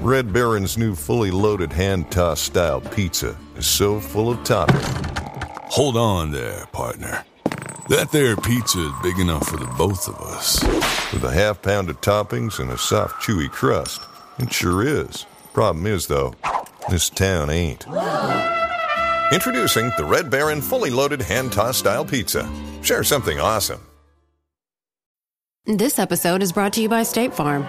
Red Baron's new fully loaded hand toss style pizza is so full of toppings. Hold on there, partner. That there pizza is big enough for the both of us. With a half pound of toppings and a soft, chewy crust. It sure is. Problem is, though, this town ain't. Introducing the Red Baron fully loaded hand toss style pizza. Share something awesome. This episode is brought to you by State Farm.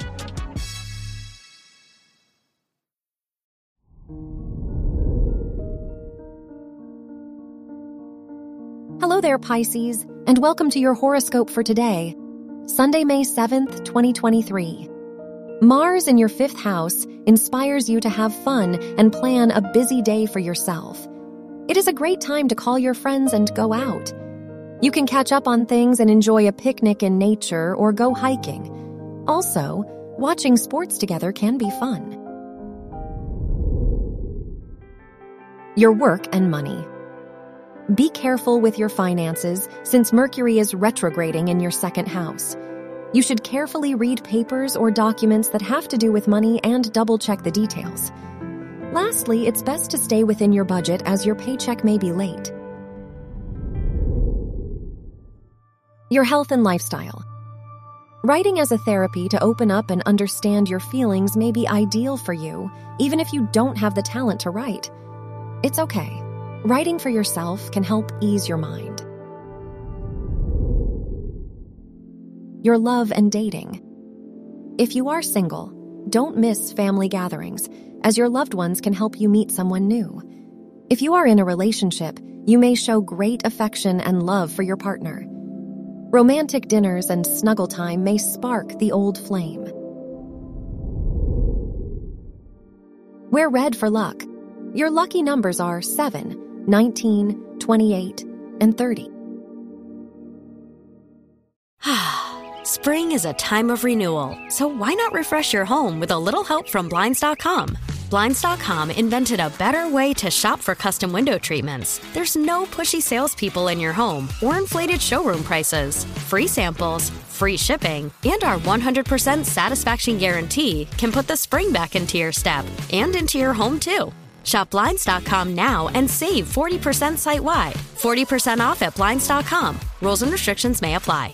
Hello there, Pisces, and welcome to your horoscope for today, Sunday, May 7th, 2023. Mars in your fifth house inspires you to have fun and plan a busy day for yourself. It is a great time to call your friends and go out. You can catch up on things and enjoy a picnic in nature or go hiking. Also, watching sports together can be fun. Your work and money. Be careful with your finances since Mercury is retrograding in your second house. You should carefully read papers or documents that have to do with money and double check the details. Lastly, it's best to stay within your budget as your paycheck may be late. Your health and lifestyle. Writing as a therapy to open up and understand your feelings may be ideal for you, even if you don't have the talent to write. It's okay. Writing for yourself can help ease your mind. Your love and dating. If you are single, don't miss family gatherings, as your loved ones can help you meet someone new. If you are in a relationship, you may show great affection and love for your partner. Romantic dinners and snuggle time may spark the old flame. Wear red for luck. Your lucky numbers are 7, 19, 28, and 30. Spring is a time of renewal, so why not refresh your home with a little help from Blinds.com? Blinds.com invented a better way to shop for custom window treatments. There's no pushy salespeople in your home or inflated showroom prices. Free samples, free shipping, and our 100% satisfaction guarantee can put the spring back into your step and into your home too. Shop Blinds.com now and save 40% site wide. 40% off at Blinds.com. Rules and restrictions may apply.